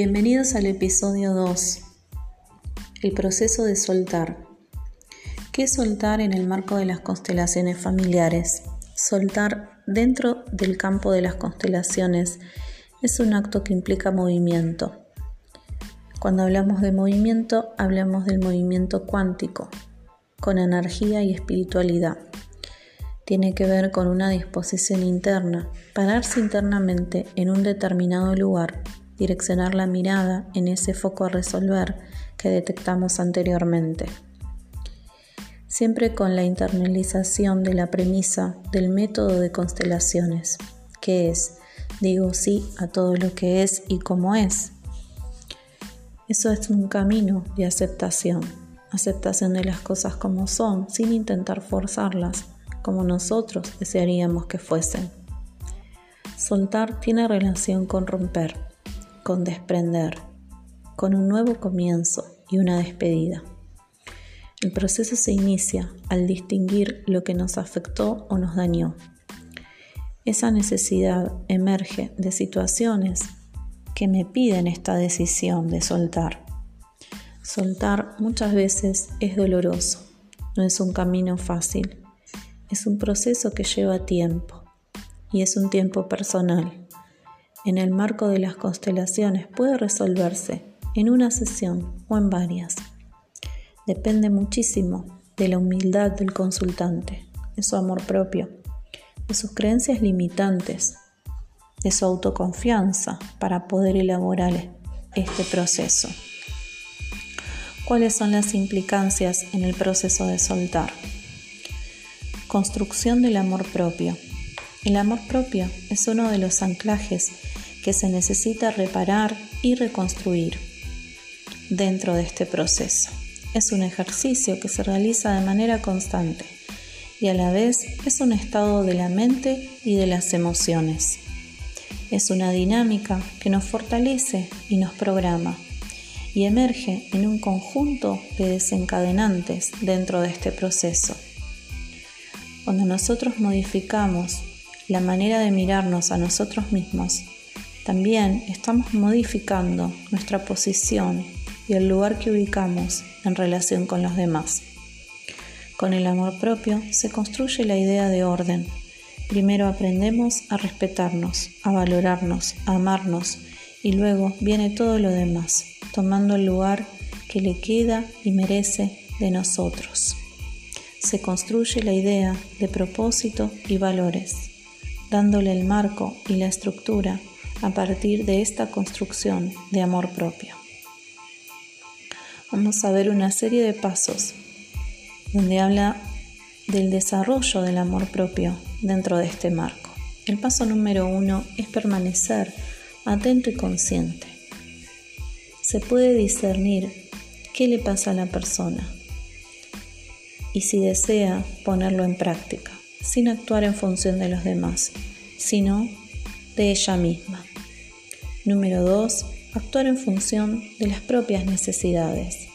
Bienvenidos al episodio 2, el proceso de soltar. ¿Qué es soltar en el marco de las constelaciones familiares? Soltar dentro del campo de las constelaciones es un acto que implica movimiento. Cuando hablamos de movimiento, hablamos del movimiento cuántico, con energía y espiritualidad. Tiene que ver con una disposición interna, pararse internamente en un determinado lugar direccionar la mirada en ese foco a resolver que detectamos anteriormente. Siempre con la internalización de la premisa del método de constelaciones, que es, digo sí a todo lo que es y como es. Eso es un camino de aceptación, aceptación de las cosas como son, sin intentar forzarlas, como nosotros desearíamos que fuesen. Soltar tiene relación con romper con desprender, con un nuevo comienzo y una despedida. El proceso se inicia al distinguir lo que nos afectó o nos dañó. Esa necesidad emerge de situaciones que me piden esta decisión de soltar. Soltar muchas veces es doloroso, no es un camino fácil, es un proceso que lleva tiempo y es un tiempo personal en el marco de las constelaciones puede resolverse en una sesión o en varias. Depende muchísimo de la humildad del consultante, de su amor propio, de sus creencias limitantes, de su autoconfianza para poder elaborar este proceso. ¿Cuáles son las implicancias en el proceso de soltar? Construcción del amor propio. El amor propio es uno de los anclajes que se necesita reparar y reconstruir dentro de este proceso. Es un ejercicio que se realiza de manera constante y a la vez es un estado de la mente y de las emociones. Es una dinámica que nos fortalece y nos programa y emerge en un conjunto de desencadenantes dentro de este proceso. Cuando nosotros modificamos la manera de mirarnos a nosotros mismos, también estamos modificando nuestra posición y el lugar que ubicamos en relación con los demás. Con el amor propio se construye la idea de orden. Primero aprendemos a respetarnos, a valorarnos, a amarnos y luego viene todo lo demás, tomando el lugar que le queda y merece de nosotros. Se construye la idea de propósito y valores, dándole el marco y la estructura a partir de esta construcción de amor propio. Vamos a ver una serie de pasos donde habla del desarrollo del amor propio dentro de este marco. El paso número uno es permanecer atento y consciente. Se puede discernir qué le pasa a la persona y si desea ponerlo en práctica, sin actuar en función de los demás, sino de ella misma. Número 2. Actuar en función de las propias necesidades,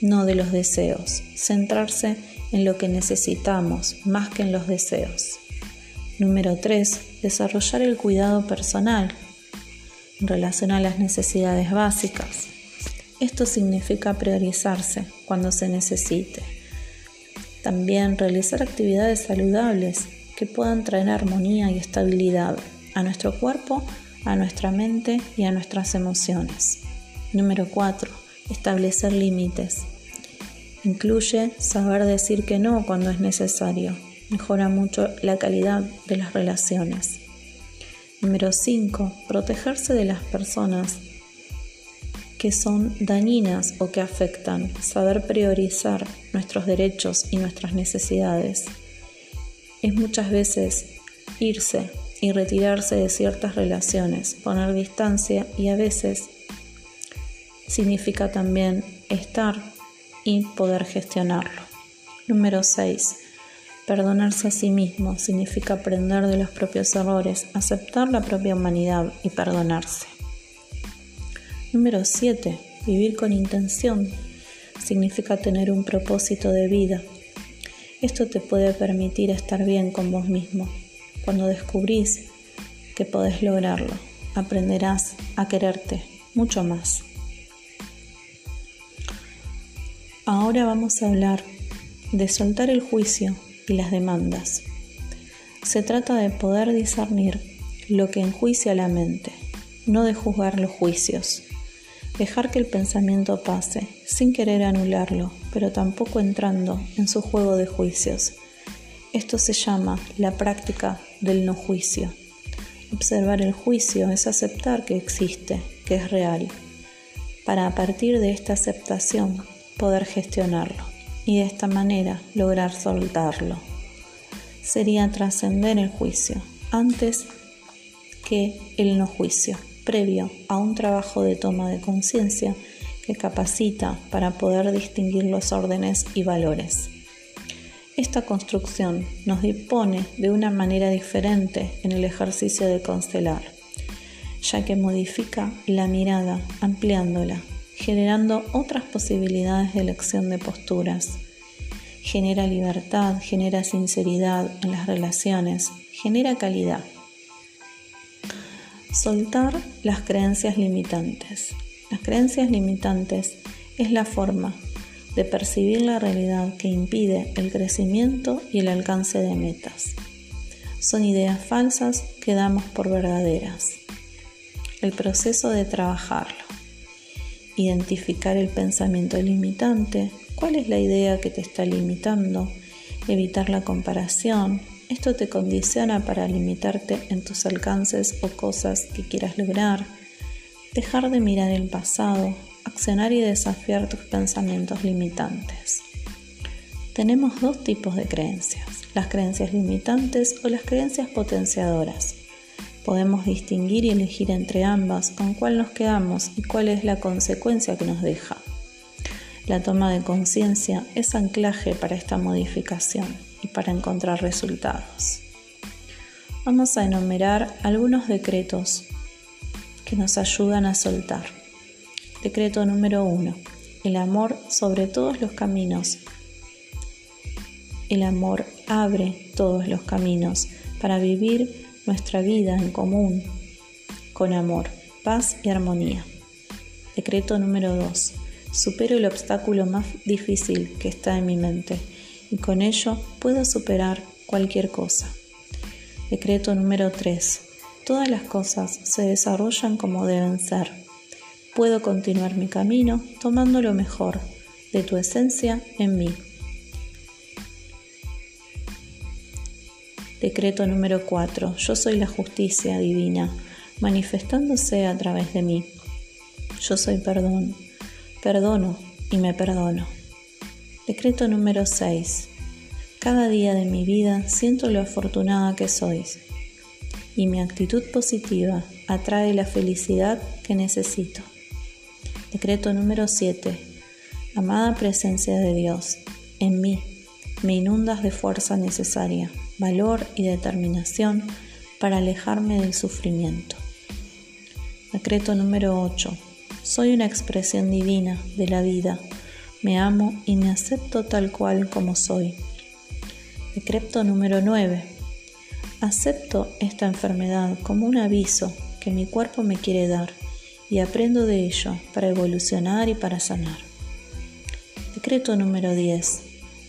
no de los deseos. Centrarse en lo que necesitamos más que en los deseos. Número 3. Desarrollar el cuidado personal en relación a las necesidades básicas. Esto significa priorizarse cuando se necesite. También realizar actividades saludables que puedan traer armonía y estabilidad a nuestro cuerpo a nuestra mente y a nuestras emociones. Número 4. Establecer límites. Incluye saber decir que no cuando es necesario. Mejora mucho la calidad de las relaciones. Número 5. Protegerse de las personas que son dañinas o que afectan. Saber priorizar nuestros derechos y nuestras necesidades. Es muchas veces irse y retirarse de ciertas relaciones, poner distancia y a veces significa también estar y poder gestionarlo. Número 6. Perdonarse a sí mismo significa aprender de los propios errores, aceptar la propia humanidad y perdonarse. Número 7. Vivir con intención significa tener un propósito de vida. Esto te puede permitir estar bien con vos mismo, cuando descubrís que podés lograrlo, aprenderás a quererte mucho más. Ahora vamos a hablar de soltar el juicio y las demandas. Se trata de poder discernir lo que enjuicia la mente, no de juzgar los juicios. Dejar que el pensamiento pase sin querer anularlo, pero tampoco entrando en su juego de juicios. Esto se llama la práctica del no juicio. Observar el juicio es aceptar que existe, que es real, para a partir de esta aceptación poder gestionarlo y de esta manera lograr soltarlo. Sería trascender el juicio antes que el no juicio, previo a un trabajo de toma de conciencia que capacita para poder distinguir los órdenes y valores. Esta construcción nos dispone de una manera diferente en el ejercicio de constelar, ya que modifica la mirada ampliándola generando otras posibilidades de elección de posturas. Genera libertad, genera sinceridad en las relaciones, genera calidad. Soltar las creencias limitantes. Las creencias limitantes es la forma de percibir la realidad que impide el crecimiento y el alcance de metas. Son ideas falsas que damos por verdaderas. El proceso de trabajarlo identificar el pensamiento limitante, cuál es la idea que te está limitando, evitar la comparación. Esto te condiciona para limitarte en tus alcances o cosas que quieras lograr. Dejar de mirar el pasado, accionar y desafiar tus pensamientos limitantes. Tenemos dos tipos de creencias, las creencias limitantes o las creencias potenciadoras. Podemos distinguir y elegir entre ambas con cuál nos quedamos y cuál es la consecuencia que nos deja. La toma de conciencia es anclaje para esta modificación y para encontrar resultados. Vamos a enumerar algunos decretos que nos ayudan a soltar. Decreto número 1. El amor sobre todos los caminos. El amor abre todos los caminos para vivir nuestra vida en común con amor, paz y armonía. Decreto número 2. Supero el obstáculo más difícil que está en mi mente y con ello puedo superar cualquier cosa. Decreto número 3. Todas las cosas se desarrollan como deben ser. Puedo continuar mi camino tomando lo mejor de tu esencia en mí. Decreto número 4. Yo soy la justicia divina, manifestándose a través de mí. Yo soy perdón. Perdono y me perdono. Decreto número 6. Cada día de mi vida siento lo afortunada que sois y mi actitud positiva atrae la felicidad que necesito. Decreto número 7. Amada presencia de Dios, en mí me inundas de fuerza necesaria valor y determinación para alejarme del sufrimiento. Decreto número 8. Soy una expresión divina de la vida. Me amo y me acepto tal cual como soy. Decreto número 9. Acepto esta enfermedad como un aviso que mi cuerpo me quiere dar y aprendo de ello para evolucionar y para sanar. Decreto número 10.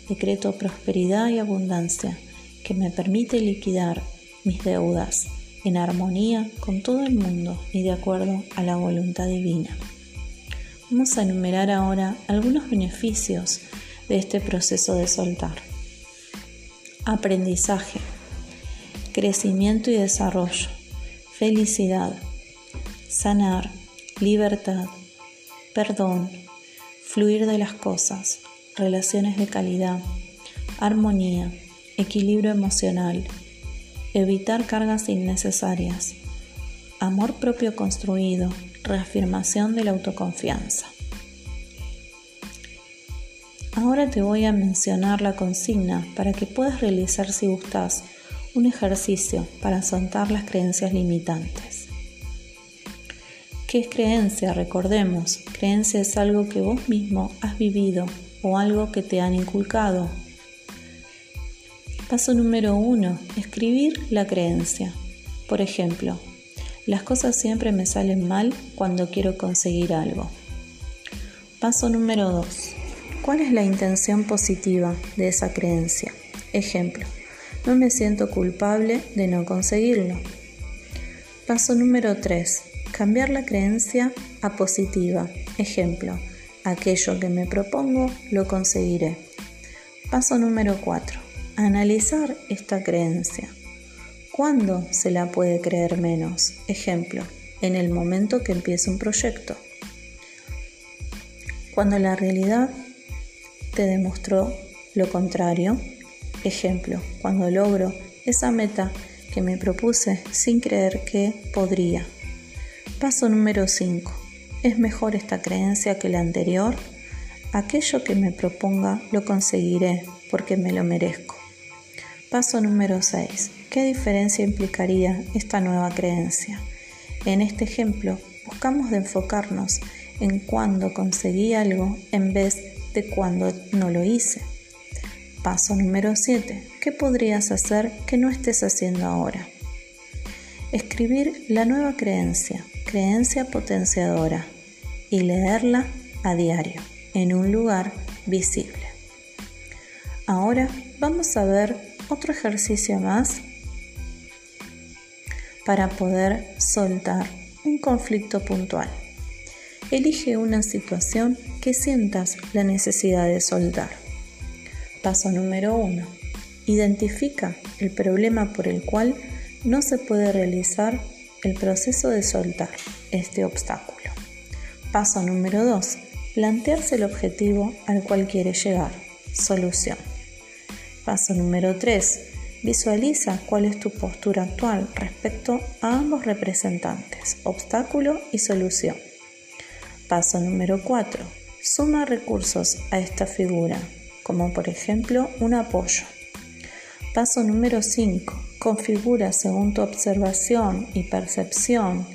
Decreto prosperidad y abundancia que me permite liquidar mis deudas en armonía con todo el mundo y de acuerdo a la voluntad divina. Vamos a enumerar ahora algunos beneficios de este proceso de soltar. Aprendizaje, crecimiento y desarrollo, felicidad, sanar, libertad, perdón, fluir de las cosas, relaciones de calidad, armonía, equilibrio emocional, evitar cargas innecesarias, amor propio construido, reafirmación de la autoconfianza. Ahora te voy a mencionar la consigna para que puedas realizar si gustas un ejercicio para soltar las creencias limitantes. ¿Qué es creencia? Recordemos, creencia es algo que vos mismo has vivido o algo que te han inculcado Paso número uno, escribir la creencia. Por ejemplo, Las cosas siempre me salen mal cuando quiero conseguir algo. Paso número 2. ¿Cuál es la intención positiva de esa creencia? Ejemplo, no me siento culpable de no conseguirlo. Paso número 3. Cambiar la creencia a positiva. Ejemplo, aquello que me propongo lo conseguiré. Paso número 4. Analizar esta creencia. ¿Cuándo se la puede creer menos? Ejemplo, en el momento que empieza un proyecto. Cuando la realidad te demostró lo contrario. Ejemplo, cuando logro esa meta que me propuse sin creer que podría. Paso número 5. ¿Es mejor esta creencia que la anterior? Aquello que me proponga lo conseguiré porque me lo merezco. Paso número 6. ¿Qué diferencia implicaría esta nueva creencia? En este ejemplo, buscamos de enfocarnos en cuando conseguí algo en vez de cuando no lo hice. Paso número 7. ¿Qué podrías hacer que no estés haciendo ahora? Escribir la nueva creencia, creencia potenciadora, y leerla a diario, en un lugar visible. Ahora vamos a ver otro ejercicio más para poder soltar un conflicto puntual. Elige una situación que sientas la necesidad de soltar. Paso número 1. Identifica el problema por el cual no se puede realizar el proceso de soltar este obstáculo. Paso número 2. Plantearse el objetivo al cual quiere llegar. Solución. Paso número 3. Visualiza cuál es tu postura actual respecto a ambos representantes, obstáculo y solución. Paso número 4. Suma recursos a esta figura, como por ejemplo un apoyo. Paso número 5. Configura según tu observación y percepción.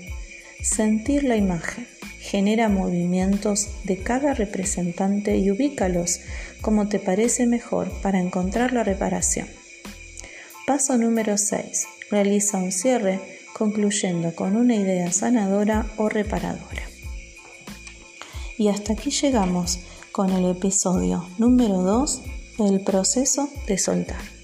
Sentir la imagen. Genera movimientos de cada representante y ubícalos como te parece mejor para encontrar la reparación. Paso número 6. Realiza un cierre concluyendo con una idea sanadora o reparadora. Y hasta aquí llegamos con el episodio número 2 del proceso de soltar.